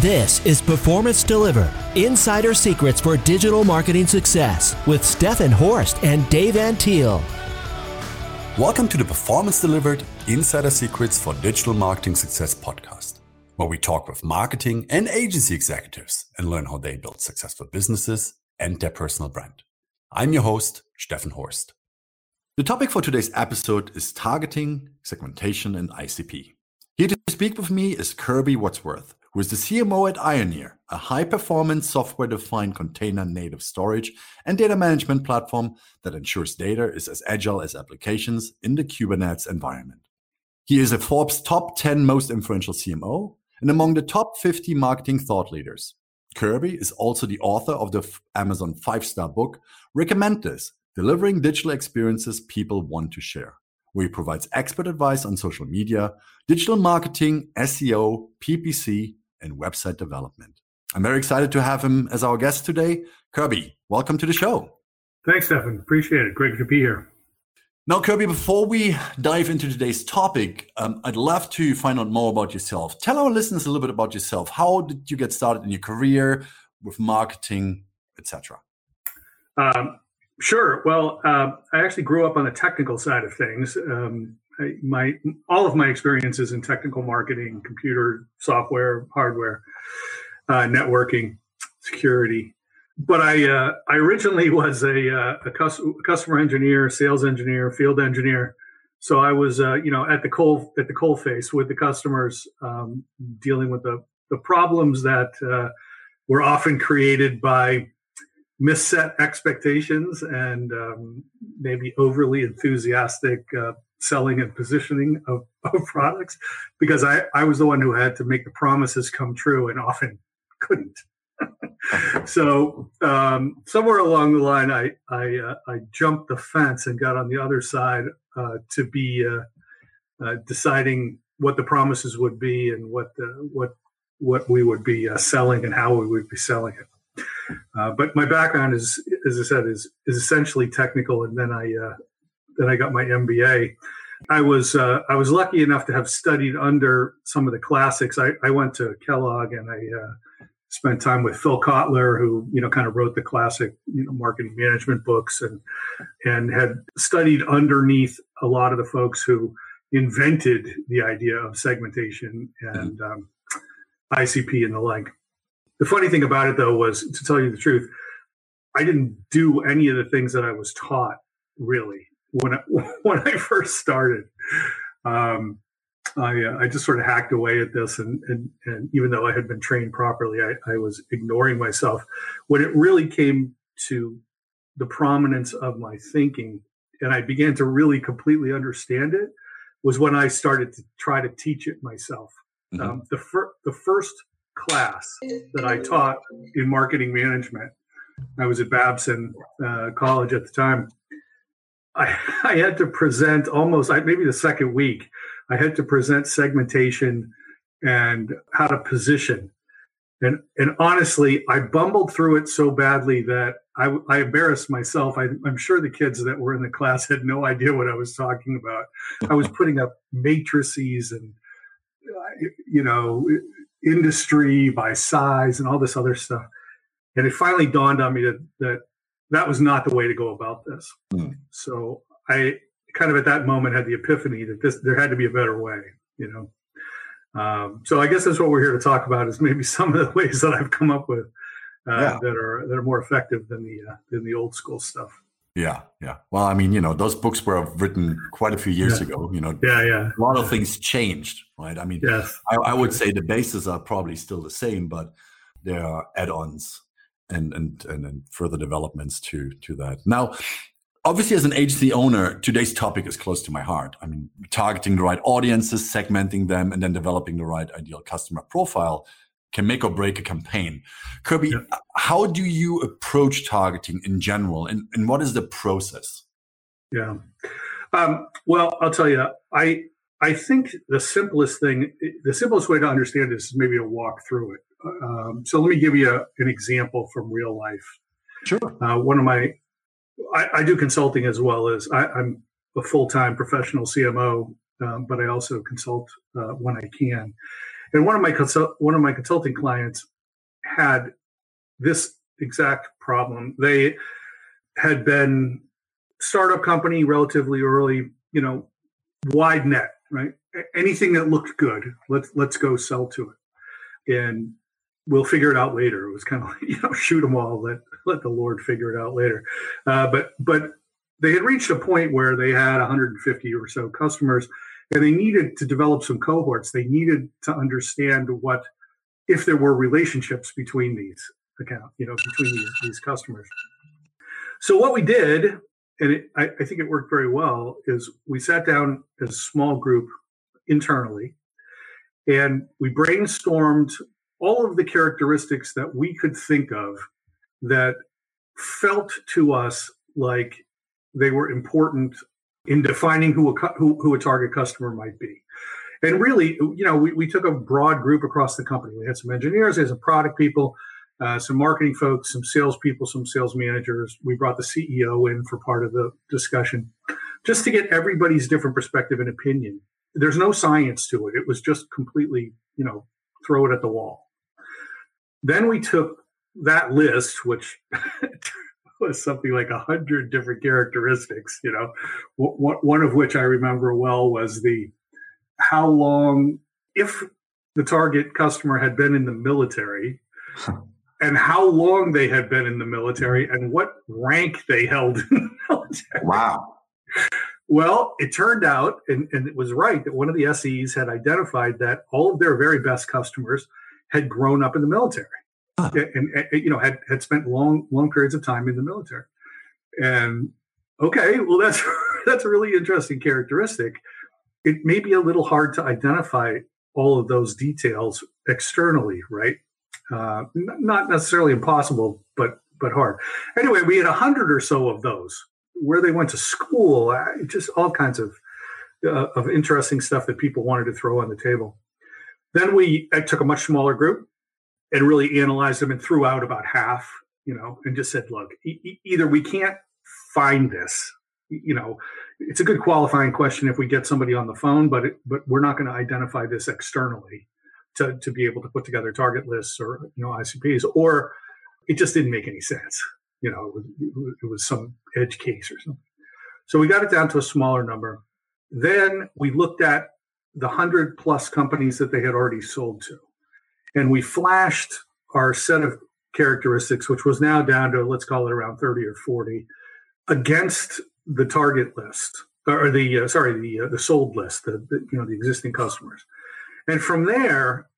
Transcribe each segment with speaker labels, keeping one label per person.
Speaker 1: This is Performance Delivered Insider Secrets for Digital Marketing Success with Stefan Horst and Dave Antil.
Speaker 2: Welcome to the Performance Delivered Insider Secrets for Digital Marketing Success podcast, where we talk with marketing and agency executives and learn how they build successful businesses and their personal brand. I'm your host, Stefan Horst. The topic for today's episode is targeting, segmentation, and ICP. Here to speak with me is Kirby Wadsworth, is the CMO at ionir, a high performance software defined container native storage and data management platform that ensures data is as agile as applications in the Kubernetes environment. He is a Forbes top 10 most influential CMO and among the top 50 marketing thought leaders. Kirby is also the author of the Amazon five star book, Recommend This Delivering Digital Experiences People Want to Share where he provides expert advice on social media, digital marketing, SEO, PPC, and website development. I'm very excited to have him as our guest today. Kirby, welcome to the show.
Speaker 3: Thanks, Stefan. Appreciate it. Great to be here.
Speaker 2: Now, Kirby, before we dive into today's topic, um, I'd love to find out more about yourself. Tell our listeners a little bit about yourself. How did you get started in your career with marketing, etc.?
Speaker 3: Um, Sure. Well, uh, I actually grew up on the technical side of things. Um, my all of my experiences in technical marketing, computer software, hardware, uh, networking, security. But I uh, I originally was a, uh, a cus- customer engineer, sales engineer, field engineer. So I was uh, you know at the coal at the coal face with the customers, um, dealing with the the problems that uh, were often created by misset expectations and um, maybe overly enthusiastic uh, selling and positioning of, of, products because I, I was the one who had to make the promises come true and often couldn't. so um, somewhere along the line, I I, uh, I, jumped the fence and got on the other side uh, to be uh, uh, deciding what the promises would be and what the, what what we would be uh, selling and how we would be selling it. Uh, but my background is, as I said, is is essentially technical, and then I then I got my MBA. I was uh, I was lucky enough to have studied under some of the classics. I, I went to Kellogg and I uh, spent time with Phil Kotler, who you know kind of wrote the classic you know marketing management books, and and had studied underneath a lot of the folks who invented the idea of segmentation and um, ICP and the like. The funny thing about it, though, was to tell you the truth, I didn't do any of the things that I was taught really when I, when I first started. Um, I, uh, I just sort of hacked away at this, and, and, and even though I had been trained properly, I, I was ignoring myself. When it really came to the prominence of my thinking, and I began to really completely understand it, was when I started to try to teach it myself. Mm-hmm. Um, the, fir- the first class that I taught in marketing management. I was at Babson uh, College at the time. I, I had to present almost maybe the second week. I had to present segmentation and how to position. And and honestly, I bumbled through it so badly that I, I embarrassed myself. I, am sure the kids that were in the class had no idea what I was talking about. I was putting up matrices and uh, you know industry by size and all this other stuff. And it finally dawned on me that that, that was not the way to go about this. Mm. So I kind of at that moment had the epiphany that this there had to be a better way, you know. Um, so I guess that's what we're here to talk about is maybe some of the ways that I've come up with uh, yeah. that are that are more effective than the uh, than the old school stuff.
Speaker 2: Yeah, yeah. Well, I mean, you know, those books were written quite a few years
Speaker 3: yeah.
Speaker 2: ago. You know,
Speaker 3: yeah, yeah.
Speaker 2: A lot of things changed, right? I mean, yes. I, I would say the bases are probably still the same, but there are add-ons and and and, and further developments to to that. Now, obviously, as an agency owner, today's topic is close to my heart. I mean, targeting the right audiences, segmenting them, and then developing the right ideal customer profile can make or break a campaign. Kirby, yeah. how do you approach targeting in general, and, and what is the process?
Speaker 3: Yeah. Um, well, I'll tell you, I I think the simplest thing, the simplest way to understand this is maybe to walk through it. Um, so let me give you a, an example from real life.
Speaker 2: Sure.
Speaker 3: Uh, one of my, I, I, do consulting as well as I, am a full time professional CMO, um, but I also consult uh, when I can. And one of my consult, one of my consulting clients had this exact problem. They had been startup company relatively early, you know, wide net, right? Anything that looked good, let's let's go sell to it, and we'll figure it out later. It was kind of like, you know, shoot them all, let let the Lord figure it out later. Uh, but but they had reached a point where they had 150 or so customers, and they needed to develop some cohorts. They needed to understand what if there were relationships between these account, you know, between these, these customers. So what we did, and it, I, I think it worked very well, is we sat down as a small group internally, and we brainstormed all of the characteristics that we could think of that felt to us like they were important in defining who a who, who a target customer might be. And really, you know, we, we took a broad group across the company. We had some engineers, had some product people, uh, some marketing folks, some salespeople, some sales managers. We brought the CEO in for part of the discussion, just to get everybody's different perspective and opinion. There's no science to it. It was just completely, you know, throw it at the wall. Then we took that list, which was something like a hundred different characteristics. You know, one of which I remember well was the how long, if the target customer had been in the military, and how long they had been in the military, and what rank they held in the military.
Speaker 4: Wow.
Speaker 3: Well, it turned out, and, and it was right, that one of the SEs had identified that all of their very best customers had grown up in the military huh. and, and, you know had had spent long long periods of time in the military and okay well that's that's a really interesting characteristic it may be a little hard to identify all of those details externally right uh, not necessarily impossible but but hard. Anyway we had a hundred or so of those where they went to school. Just all kinds of uh, of interesting stuff that people wanted to throw on the table. Then we I took a much smaller group and really analyzed them and threw out about half, you know, and just said, look, e- either we can't find this, you know, it's a good qualifying question if we get somebody on the phone, but it, but we're not going to identify this externally to, to be able to put together target lists or you know ICPs, or it just didn't make any sense. You know, it was, it was some edge case or something. So we got it down to a smaller number. Then we looked at the hundred plus companies that they had already sold to. And we flashed our set of characteristics, which was now down to, let's call it around 30 or 40, against the target list or the, uh, sorry, the, uh, the sold list, the, the, you know, the existing customers. And from there,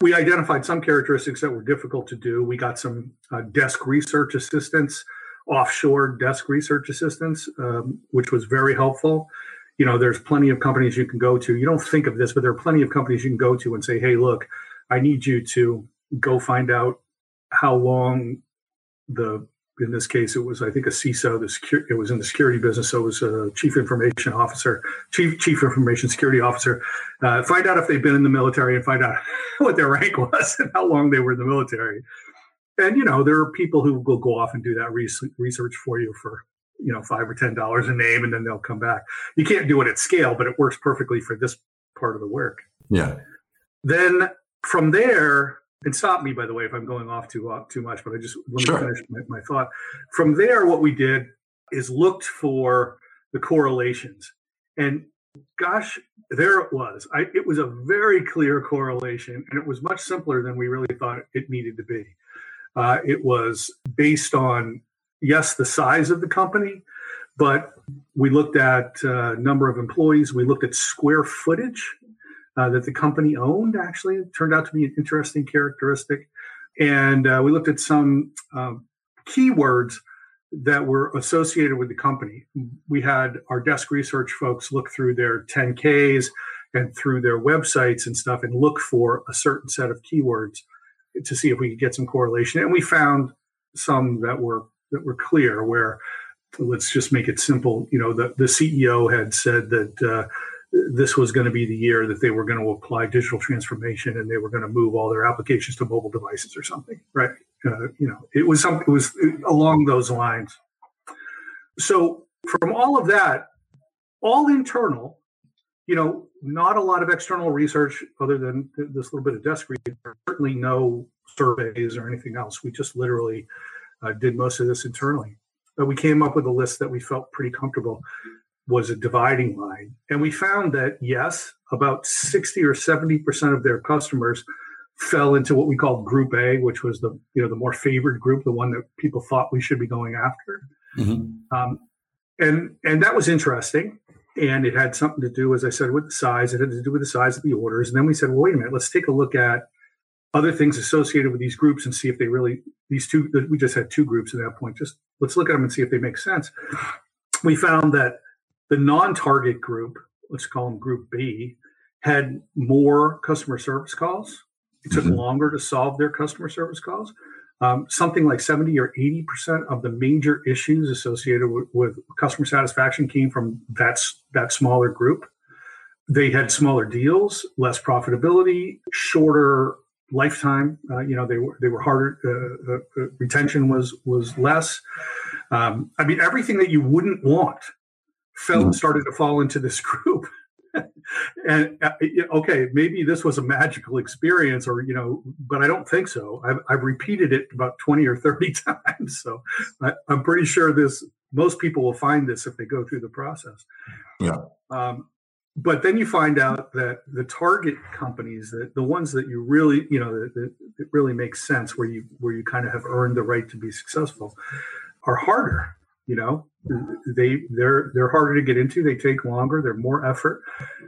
Speaker 3: we identified some characteristics that were difficult to do. We got some uh, desk research assistance, offshore desk research assistance, um, which was very helpful you know, there's plenty of companies you can go to. You don't think of this, but there are plenty of companies you can go to and say, hey, look, I need you to go find out how long the in this case it was I think a CISO the it was in the security business so it was a chief information officer chief chief information security officer. Uh, find out if they've been in the military and find out what their rank was and how long they were in the military. And you know there are people who will go off and do that research for you for you know five or ten dollars a name and then they'll come back. You can't do it at scale but it works perfectly for this part of the work.
Speaker 4: Yeah.
Speaker 3: Then from there and stop me by the way if i'm going off too uh, too much but i just let me sure. finish my, my thought from there what we did is looked for the correlations and gosh there it was I, it was a very clear correlation and it was much simpler than we really thought it needed to be uh, it was based on yes, the size of the company, but we looked at uh, number of employees. We looked at square footage uh, that the company owned. Actually, it turned out to be an interesting characteristic, and uh, we looked at some um, keywords that were associated with the company. We had our desk research folks look through their 10Ks and through their websites and stuff and look for a certain set of keywords to see if we could get some correlation. And we found some that were that were clear where let's just make it simple you know the, the ceo had said that uh, this was going to be the year that they were going to apply digital transformation and they were going to move all their applications to mobile devices or something right uh, you know it was something. it was along those lines so from all of that all internal you know not a lot of external research other than this little bit of desk research. Certainly no surveys or anything else. We just literally uh, did most of this internally. But we came up with a list that we felt pretty comfortable was a dividing line. And we found that, yes, about 60 or 70% of their customers fell into what we called group A, which was the, you know, the more favored group, the one that people thought we should be going after. Mm-hmm. Um, and, and that was interesting. And it had something to do, as I said, with the size. It had to do with the size of the orders. And then we said, well, wait a minute, let's take a look at other things associated with these groups and see if they really, these two, we just had two groups at that point. Just let's look at them and see if they make sense. We found that the non-target group, let's call them Group B, had more customer service calls. It took mm-hmm. longer to solve their customer service calls. Um, something like 70 or 80% of the major issues associated with, with, customer satisfaction came from that, that smaller group. They had smaller deals, less profitability, shorter lifetime. Uh, you know, they were they were harder. Uh, uh, uh retention was was less. Um, I mean, everything that you wouldn't want fell mm-hmm. started to fall into this group. and uh, okay, maybe this was a magical experience, or you know, but I don't think so. I've, I've repeated it about twenty or thirty times, so I, am pretty sure this. Most people will find this if they go through the process.
Speaker 2: Yeah.
Speaker 3: Um, but then you find out that the target companies, that the ones that you really, you know, that, that, that really makes sense, where you where you kind of have earned the right to be successful, are harder you know they they're they're harder to get into they take longer they're more effort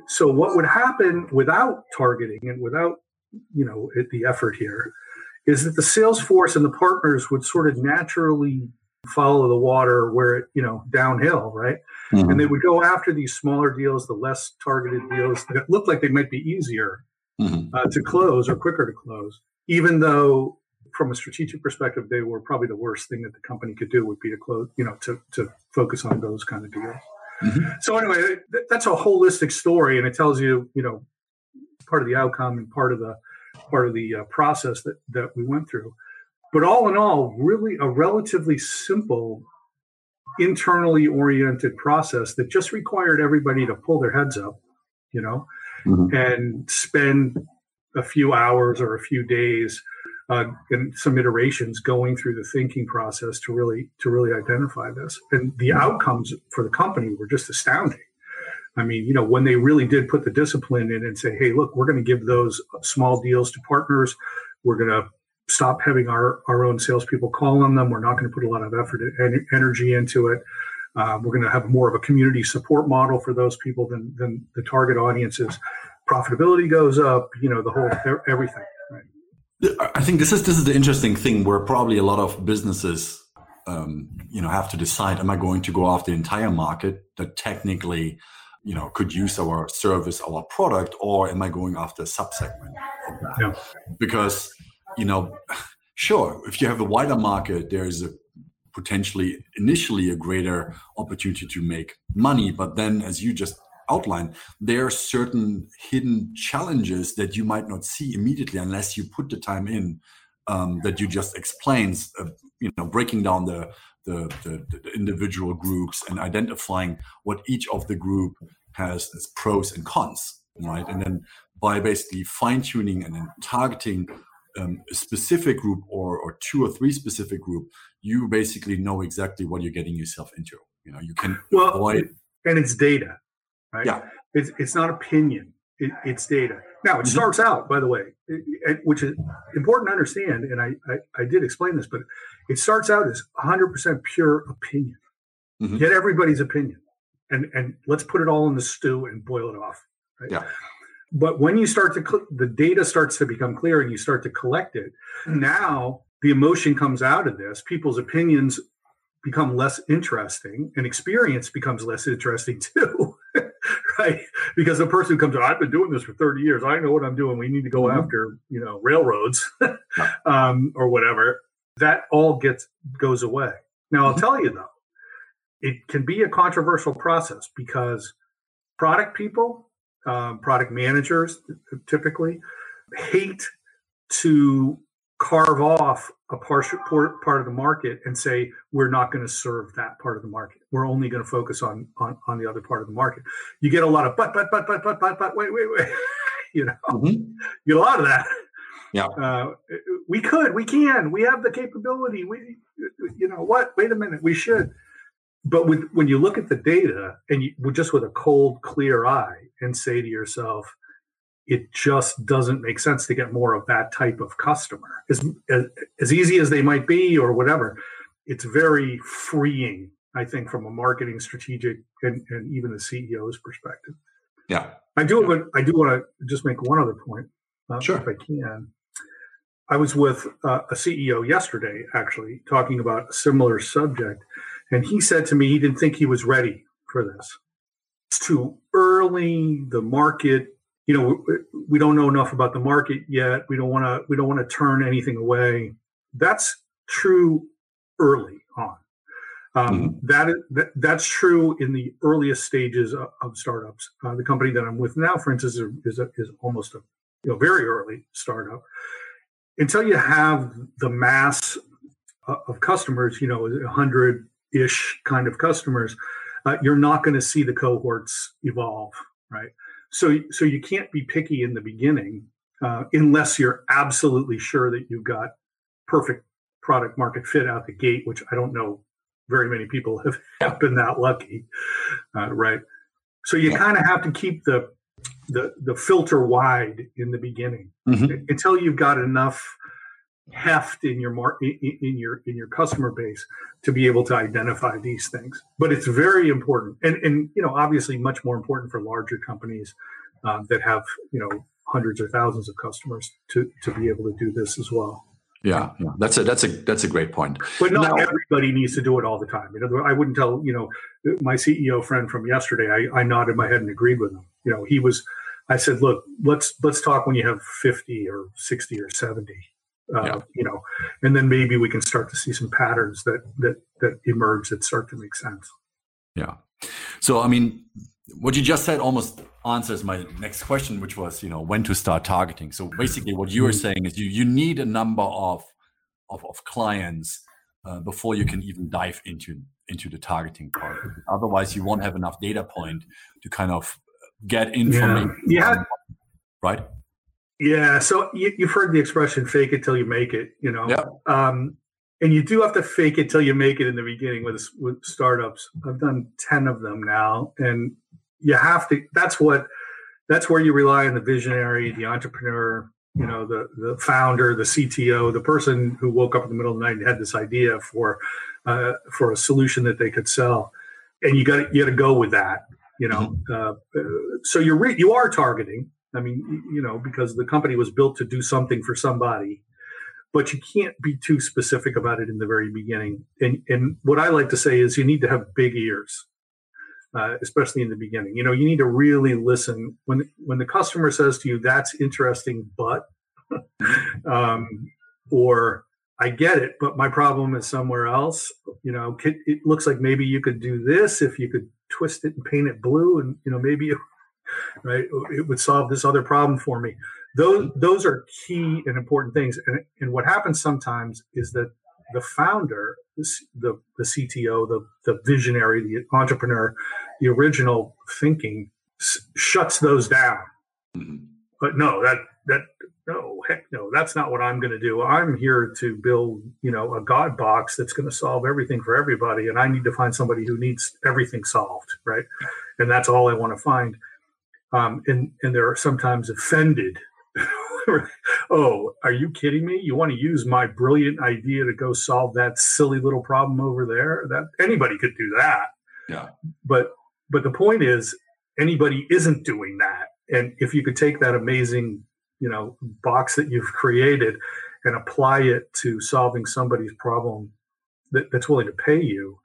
Speaker 3: so what would happen without targeting and without you know the effort here is that the sales force and the partners would sort of naturally follow the water where it you know downhill right mm-hmm. and they would go after these smaller deals the less targeted deals that look like they might be easier mm-hmm. uh, to close or quicker to close even though from a strategic perspective, they were probably the worst thing that the company could do would be to close, you know, to, to focus on those kind of deals. Mm-hmm. So anyway, that's a holistic story, and it tells you, you know, part of the outcome and part of the part of the uh, process that that we went through. But all in all, really a relatively simple, internally oriented process that just required everybody to pull their heads up, you know, mm-hmm. and spend a few hours or a few days uh, and some iterations going through the thinking process to really to really identify this. And the outcomes for the company were just astounding. I mean, you know, when they really did put the discipline in and say, "Hey, look, we're going to give those small deals to partners. We're going to stop having our our own salespeople call on them. We're not going to put a lot of effort and energy into it. Uh, we're going to have more of a community support model for those people than than the target audiences. Profitability goes up. You know, the whole everything."
Speaker 2: I think this is this is the interesting thing where probably a lot of businesses, um, you know, have to decide: Am I going to go after the entire market that technically, you know, could use our service, our product, or am I going after a subsegment of that? Yeah. Because, you know, sure, if you have a wider market, there is a potentially initially a greater opportunity to make money, but then, as you just outline, there are certain hidden challenges that you might not see immediately unless you put the time in um, that you just explains, uh, you know, breaking down the, the, the, the, individual groups and identifying what each of the group has as pros and cons, right? And then by basically fine tuning and then targeting um, a specific group or, or two or three specific group, you basically know exactly what you're getting yourself into. You know, you can
Speaker 3: well, avoid. And it's data right?
Speaker 2: Yeah.
Speaker 3: It's, it's not opinion, it, it's data. Now, it mm-hmm. starts out, by the way, it, it, which is important to understand, and I, I, I, did explain this, but it starts out as 100% pure opinion. Mm-hmm. Get everybody's opinion, and, and let's put it all in the stew and boil it off. Right?
Speaker 2: Yeah.
Speaker 3: But when you start to, cl- the data starts to become clear and you start to collect it, now the emotion comes out of this. People's opinions become less interesting and experience becomes less interesting too right. Because the person who comes i've been doing this for 30 years. I know what i'm doing. We need to go mm-hmm. after you know railroads um, or whatever. That all gets goes away. Now i'll mm-hmm. tell you though it can be a controversial process because product people um, product managers typically hate to carve off a partial part of the market and say we're not going to serve that part of the market. We're only going to focus on on on the other part of the market. You get a lot of but but but but but but but wait wait wait. you know, mm-hmm. you get a lot of that.
Speaker 2: Yeah, uh,
Speaker 3: we could, we can, we have the capability. We, you know, what? Wait a minute, we should. But with, when you look at the data and you just with a cold, clear eye, and say to yourself, it just doesn't make sense to get more of that type of customer. As, as, as easy as they might be or whatever, it's very freeing, I think, from a marketing strategic and, and even the CEO's perspective.
Speaker 2: Yeah.
Speaker 3: I do want I do want to just make one other point, uh,
Speaker 2: sure.
Speaker 3: if I can. I was with uh, a CEO yesterday, actually, talking about a similar subject, and he said to me he didn't think he was ready for this. It's too early. The market you know we don't know enough about the market yet. We don't want to we don't want to turn anything away. That's true early on. Um, mm-hmm. that, that that's true in the earliest stages of, of startups. Uh, the company that i'm with now for instance is, is, a, is almost a you know very early startup. Until you have the mass uh, of customers you know 100 ish kind of customers uh, you're not going to see the cohorts evolve right so, so you can't be picky in the beginning uh, unless you're absolutely sure that you've got perfect product market fit out the gate, which I don't know very many people have, have been that lucky, uh, right? So you yeah. kind of have to keep the, the the filter wide in the beginning mm-hmm. until you've got enough heft in your mar- in, in your in your customer base to be able to identify these things. But it's very important, and and you know obviously much more important for larger companies uh, that have you know hundreds or thousands of customers to to be able to do this as well.
Speaker 2: Yeah, yeah, that's a that's a that's a great point.
Speaker 3: But not now, everybody needs to do it all the time. You know, I wouldn't tell you know my CEO friend from yesterday. I, I nodded my head and agreed with him. You know, he was. I said, look, let's let's talk when you have fifty or sixty or seventy uh, yeah. you know, and then maybe we can start to see some patterns that that that emerge that start to make sense.
Speaker 2: Yeah. So I mean, what you just said almost answers my next question, which was, you know, when to start targeting. So basically, what you are mm-hmm. saying is you you need a number of of, of clients uh, before you can even dive into into the targeting part. Otherwise, you won't have enough data point to kind of get information.
Speaker 3: Yeah. yeah.
Speaker 2: Right.
Speaker 3: Yeah. So you, have heard the expression "fake it till you make it." You know.
Speaker 2: Yeah.
Speaker 3: Um, and you do have to fake it till you make it in the beginning with with startups. I've done ten of them now, and you have to. That's what. That's where you rely on the visionary, the entrepreneur, you know, the the founder, the CTO, the person who woke up in the middle of the night and had this idea for uh, for a solution that they could sell, and you got you got to go with that. You know, mm-hmm. uh, so you're re- you are targeting I mean, you know, because the company was built to do something for somebody, but you can't be too specific about it in the very beginning. And, and what I like to say is you need to have big ears, uh, especially in the beginning. You know, you need to really listen when when the customer says to you, "That's interesting," but, um, or I get it, but my problem is somewhere else. You know, it looks like maybe you could do this if you could twist it and paint it blue, and you know maybe right? It would solve this other problem for me. Those those are key and important things. And, and what happens sometimes is that the founder, the the CTO, the the visionary, the entrepreneur, the original thinking shuts those down. Mm-hmm. But no, that that no, heck no, that's not what I'm going to do. I'm here to build, you know, a God box that's going to solve everything for everybody, and I need to find somebody who needs everything solved, right? And that's all I want to find um, and and they're sometimes offended. oh, are you kidding me? You want to use my brilliant idea to go solve that silly little problem over there? That anybody could do that.
Speaker 2: Yeah.
Speaker 3: But but the point is, anybody isn't doing that. And if you could take that amazing, you know, box that you've created and apply it to solving somebody's problem that, that's willing to pay you,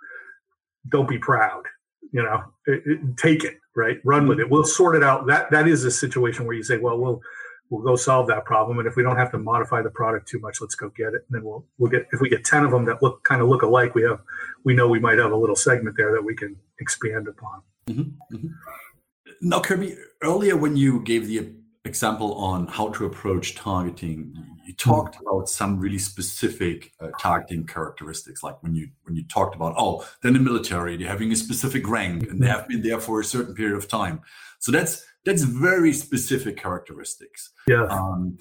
Speaker 3: don't be proud. You know, it, it, take it right? Run with it. We'll sort it out. That that is a situation where you say, well, we'll we'll go solve that problem, and if we don't have to modify the product too much, let's go get it. And then we'll we'll get if we get ten of them that look kind of look alike, we have we know we might have a little segment there that we can expand upon.
Speaker 2: Mm-hmm. Mm-hmm. Now, Kirby, earlier when you gave the example on how to approach targeting, you talked about some really specific uh, targeting characteristics, like when you when you talked about oh, then the military, they're having a specific rank and they have been there for a certain period of time. So that's that's very specific characteristics.
Speaker 3: Yeah.
Speaker 2: Um,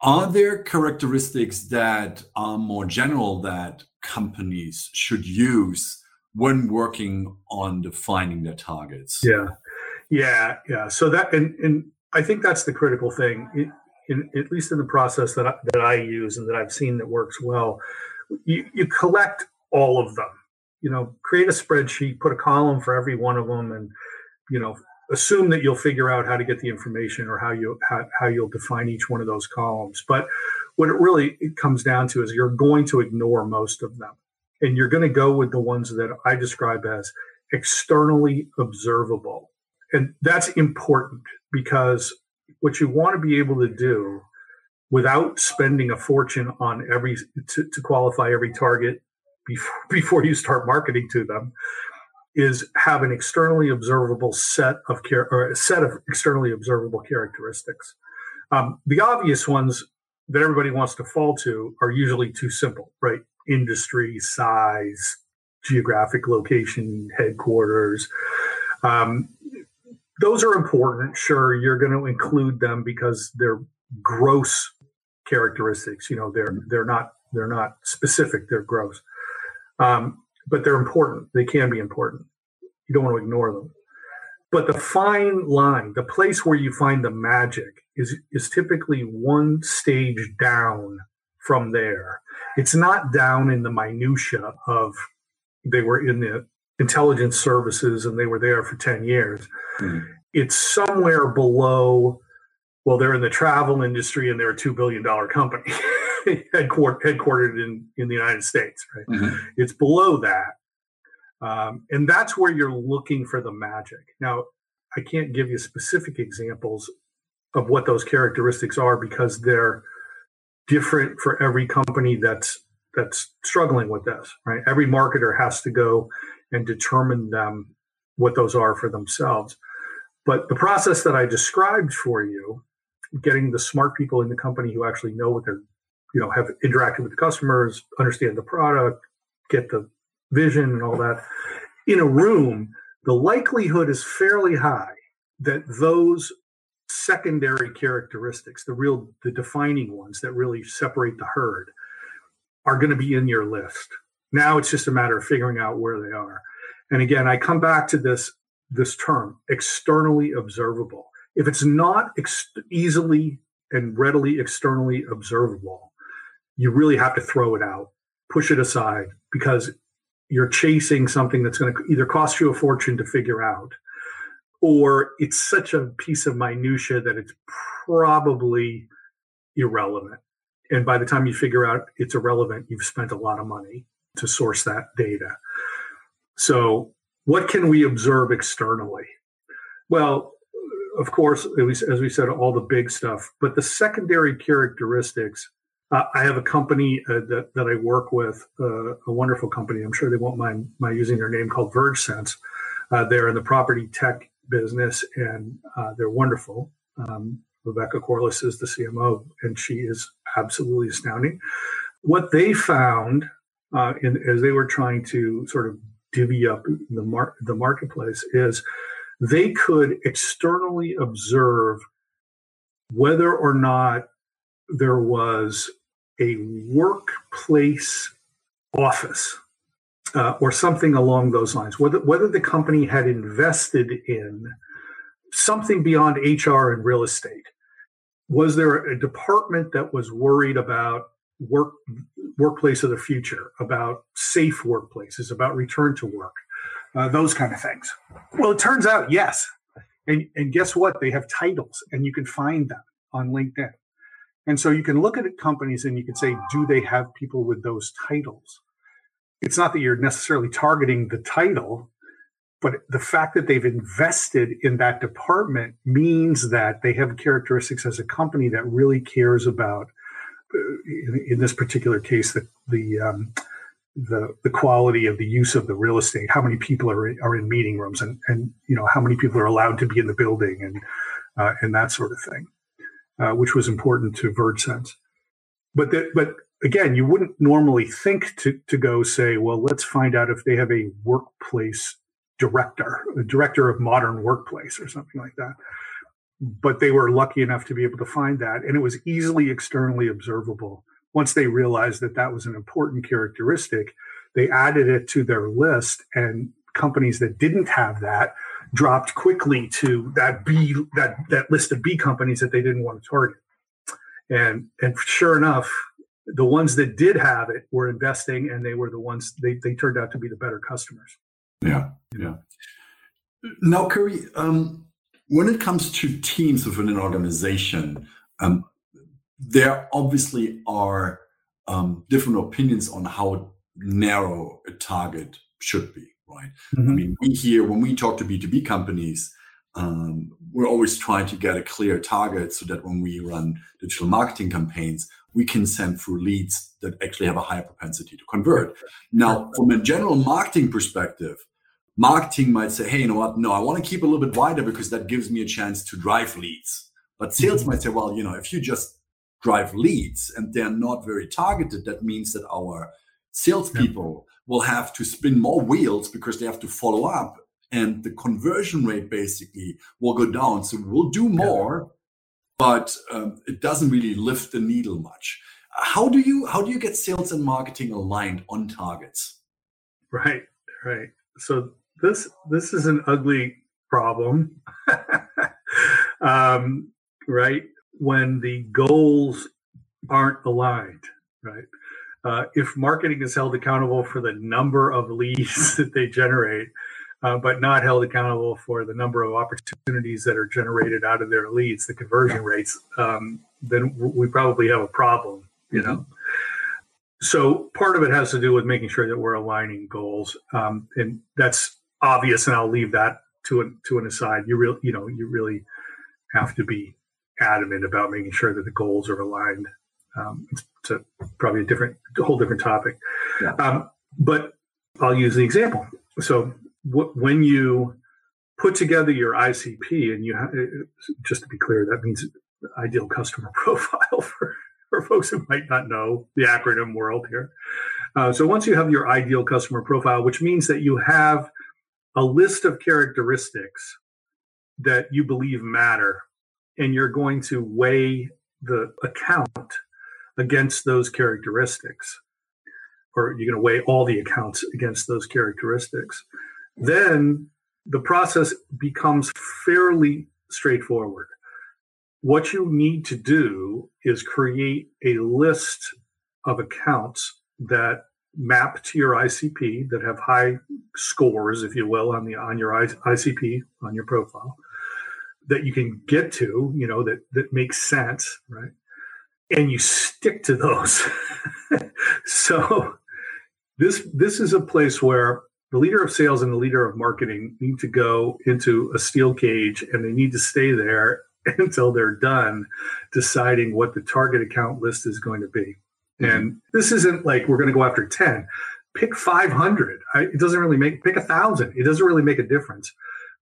Speaker 2: are there characteristics that are more general that companies should use when working on defining their targets?
Speaker 3: Yeah, yeah, yeah. So that and and I think that's the critical thing. In, in, at least in the process that I, that I use and that I've seen that works well, you, you collect all of them. You know, create a spreadsheet, put a column for every one of them, and you know, assume that you'll figure out how to get the information or how you how, how you'll define each one of those columns but what it really it comes down to is you're going to ignore most of them and you're going to go with the ones that i describe as externally observable and that's important because what you want to be able to do without spending a fortune on every to, to qualify every target before, before you start marketing to them is have an externally observable set of care or a set of externally observable characteristics. Um, the obvious ones that everybody wants to fall to are usually too simple, right? Industry, size, geographic location, headquarters. Um, those are important. Sure, you're going to include them because they're gross characteristics. You know, they're they're not they're not specific. They're gross. Um, but they're important. They can be important. You don't want to ignore them. But the fine line, the place where you find the magic is, is typically one stage down from there. It's not down in the minutia of they were in the intelligence services and they were there for 10 years. Mm. It's somewhere below, well, they're in the travel industry and they're a $2 billion company. headquartered in, in the United States, right? Mm-hmm. It's below that. Um, and that's where you're looking for the magic. Now, I can't give you specific examples of what those characteristics are because they're different for every company that's that's struggling with this, right? Every marketer has to go and determine them what those are for themselves. But the process that I described for you, getting the smart people in the company who actually know what they're you know have interacted with the customers understand the product get the vision and all that in a room the likelihood is fairly high that those secondary characteristics the real the defining ones that really separate the herd are going to be in your list now it's just a matter of figuring out where they are. And again i come back to this this term externally observable. If it's not ex- easily and readily externally observable you really have to throw it out, push it aside because you're chasing something that's going to either cost you a fortune to figure out or it's such a piece of minutia that it's probably irrelevant. And by the time you figure out it's irrelevant, you've spent a lot of money to source that data. So, what can we observe externally? Well, of course, as we said, all the big stuff, but the secondary characteristics uh, I have a company uh, that, that I work with, uh, a wonderful company. I'm sure they won't mind my using their name called VergeSense. Uh, they're in the property tech business and uh, they're wonderful. Um, Rebecca Corliss is the CMO and she is absolutely astounding. What they found uh, in, as they were trying to sort of divvy up the, mar- the marketplace is they could externally observe whether or not there was a workplace office uh, or something along those lines, whether, whether the company had invested in something beyond HR and real estate. Was there a department that was worried about work workplace of the future, about safe workplaces, about return to work, uh, those kind of things? Well, it turns out yes, and and guess what? They have titles, and you can find them on LinkedIn. And so you can look at companies and you can say, do they have people with those titles? It's not that you're necessarily targeting the title, but the fact that they've invested in that department means that they have characteristics as a company that really cares about, uh, in, this particular case, the the, um, the the quality of the use of the real estate. How many people are are in meeting rooms, and and you know how many people are allowed to be in the building, and uh, and that sort of thing. Uh, which was important to VergeSense. but that, but again, you wouldn't normally think to, to go say, well, let's find out if they have a workplace director, a director of modern workplace or something like that. But they were lucky enough to be able to find that. And it was easily externally observable. Once they realized that that was an important characteristic, they added it to their list and companies that didn't have that dropped quickly to that B that that list of B companies that they didn't want to target. And and sure enough, the ones that did have it were investing and they were the ones they, they turned out to be the better customers.
Speaker 2: Yeah. Yeah. Now, Kirby, um, when it comes to teams within an organization, um, there obviously are um, different opinions on how narrow a target should be, right? Mm-hmm. I mean, we here, when we talk to B2B companies, um, we're always trying to get a clear target so that when we run digital marketing campaigns, we can send through leads that actually have a higher propensity to convert. Now, from a general marketing perspective, marketing might say, hey, you know what? No, I want to keep a little bit wider because that gives me a chance to drive leads. But sales might say, well, you know, if you just drive leads and they're not very targeted, that means that our salespeople yeah. will have to spin more wheels because they have to follow up and the conversion rate basically will go down. So we'll do more, but um, it doesn't really lift the needle much. How do you how do you get sales and marketing aligned on targets?
Speaker 3: Right, right. So this this is an ugly problem, um, right? When the goals aren't aligned, right? Uh, if marketing is held accountable for the number of leads that they generate, uh, but not held accountable for the number of opportunities that are generated out of their leads, the conversion rates, um, then we probably have a problem, you know. Mm-hmm. So part of it has to do with making sure that we're aligning goals, um, and that's obvious. And I'll leave that to an to an aside. You real, you know, you really have to be adamant about making sure that the goals are aligned. Um, it's a, probably a different, a whole different topic. Yeah. Um, but I'll use the example. So when you put together your ICP, and you have, just to be clear, that means ideal customer profile for, for folks who might not know the acronym world here. Uh, so once you have your ideal customer profile, which means that you have a list of characteristics that you believe matter, and you're going to weigh the account against those characteristics, or you're going to weigh all the accounts against those characteristics then the process becomes fairly straightforward. What you need to do is create a list of accounts that map to your ICP that have high scores, if you will, on the on your ICP on your profile that you can get to, you know, that that makes sense, right? And you stick to those. so this this is a place where the leader of sales and the leader of marketing need to go into a steel cage and they need to stay there until they're done deciding what the target account list is going to be. Mm-hmm. And this isn't like we're going to go after 10. Pick 500. It doesn't really make, pick a thousand. It doesn't really make a difference.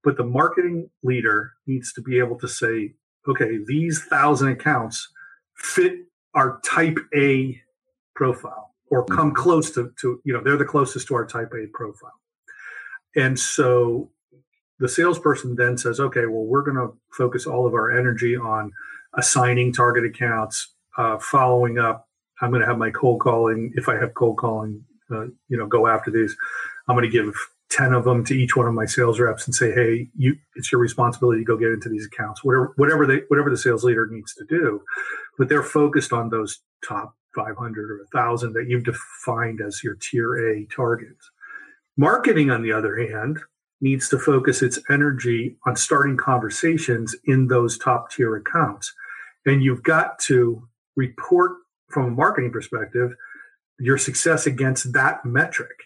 Speaker 3: But the marketing leader needs to be able to say, okay, these thousand accounts fit our type A profile or mm-hmm. come close to, to you know they're the closest to our type a profile and so the salesperson then says okay well we're going to focus all of our energy on assigning target accounts uh, following up i'm going to have my cold calling if i have cold calling uh, you know go after these i'm going to give 10 of them to each one of my sales reps and say hey you it's your responsibility to go get into these accounts whatever whatever they whatever the sales leader needs to do but they're focused on those top 500 or 1,000 that you've defined as your tier A targets. Marketing, on the other hand, needs to focus its energy on starting conversations in those top tier accounts. And you've got to report from a marketing perspective your success against that metric.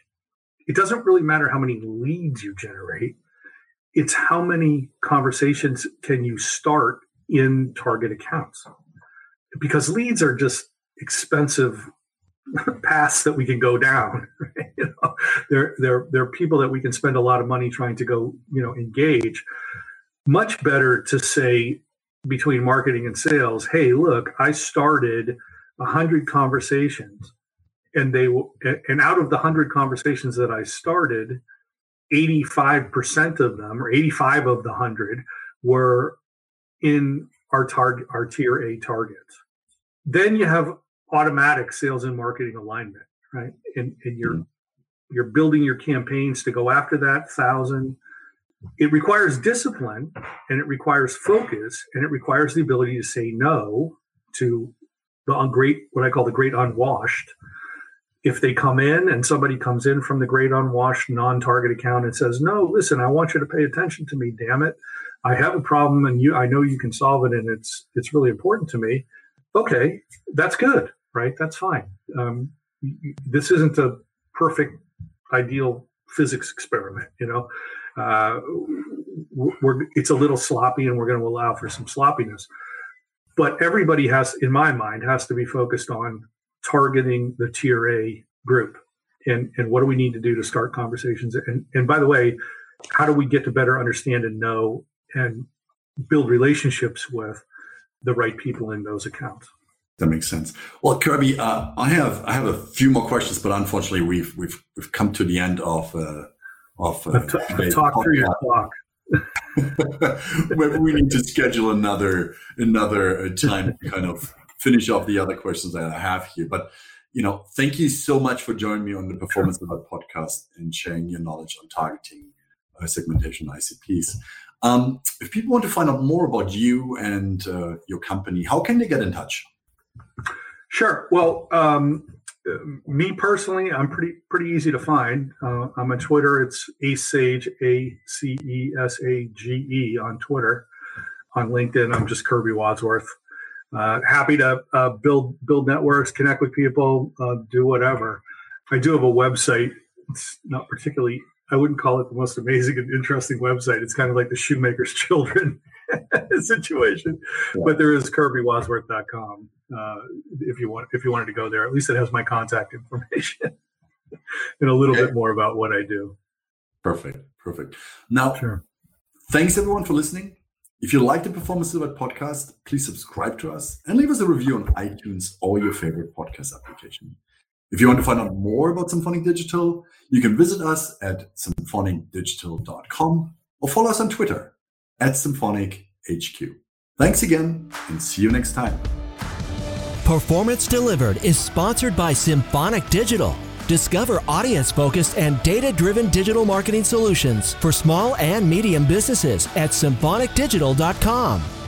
Speaker 3: It doesn't really matter how many leads you generate, it's how many conversations can you start in target accounts. Because leads are just expensive paths that we can go down. you know, there, there are people that we can spend a lot of money trying to go, you know, engage. Much better to say between marketing and sales, hey, look, I started 100 conversations and they and out of the 100 conversations that I started 85% of them or 85 of the 100 were in our target our tier A targets. Then you have automatic sales and marketing alignment, right? And, and you're mm-hmm. you're building your campaigns to go after that thousand. It requires discipline and it requires focus and it requires the ability to say no to the great what I call the great unwashed. If they come in and somebody comes in from the great unwashed non-target account and says no listen i want you to pay attention to me damn it. I have a problem and you i know you can solve it and it's it's really important to me. Okay that's good right? That's fine. Um, this isn't a perfect ideal physics experiment you know? Uh, we're, it's a little sloppy and we're going to allow for some sloppiness but everybody has in my mind has to be focused on targeting the tier A group and, and what do we need to do to start conversations? And, and by the way, how do we get to better understand and know and build relationships with the right people in those accounts?
Speaker 2: That makes sense. Well, Kirby, uh, I have I have a few more questions, but unfortunately, we've we've we've come to the end of uh, of uh,
Speaker 3: talk through your clock.
Speaker 2: We need to schedule another another uh, time to kind of finish off the other questions that I have here. But you know, thank you so much for joining me on the Performance Pivot podcast and sharing your knowledge on targeting, uh, segmentation, ICPs. Um, if people want to find out more about you and uh, your company, how can they get in touch?
Speaker 3: Sure. Well, um, me personally, I'm pretty pretty easy to find. Uh, I'm on Twitter. It's Acesage, A C E S A G E on Twitter. On LinkedIn, I'm just Kirby Wadsworth. Uh, happy to uh, build build networks, connect with people, uh, do whatever. I do have a website. It's not particularly. I wouldn't call it the most amazing and interesting website. It's kind of like the shoemaker's children situation. Yeah. But there is KirbyWadsworth.com uh, if you want if you wanted to go there. At least it has my contact information and a little bit more about what I do.
Speaker 2: Perfect. Perfect. Now, sure. thanks everyone for listening. If you like the Performance Delivered podcast, please subscribe to us and leave us a review on iTunes or your favorite podcast application. If you want to find out more about Symphonic Digital, you can visit us at symphonicdigital.com or follow us on Twitter at SymphonicHQ. Thanks again and see you next time.
Speaker 1: Performance Delivered is sponsored by Symphonic Digital. Discover audience focused and data driven digital marketing solutions for small and medium businesses at symphonicdigital.com.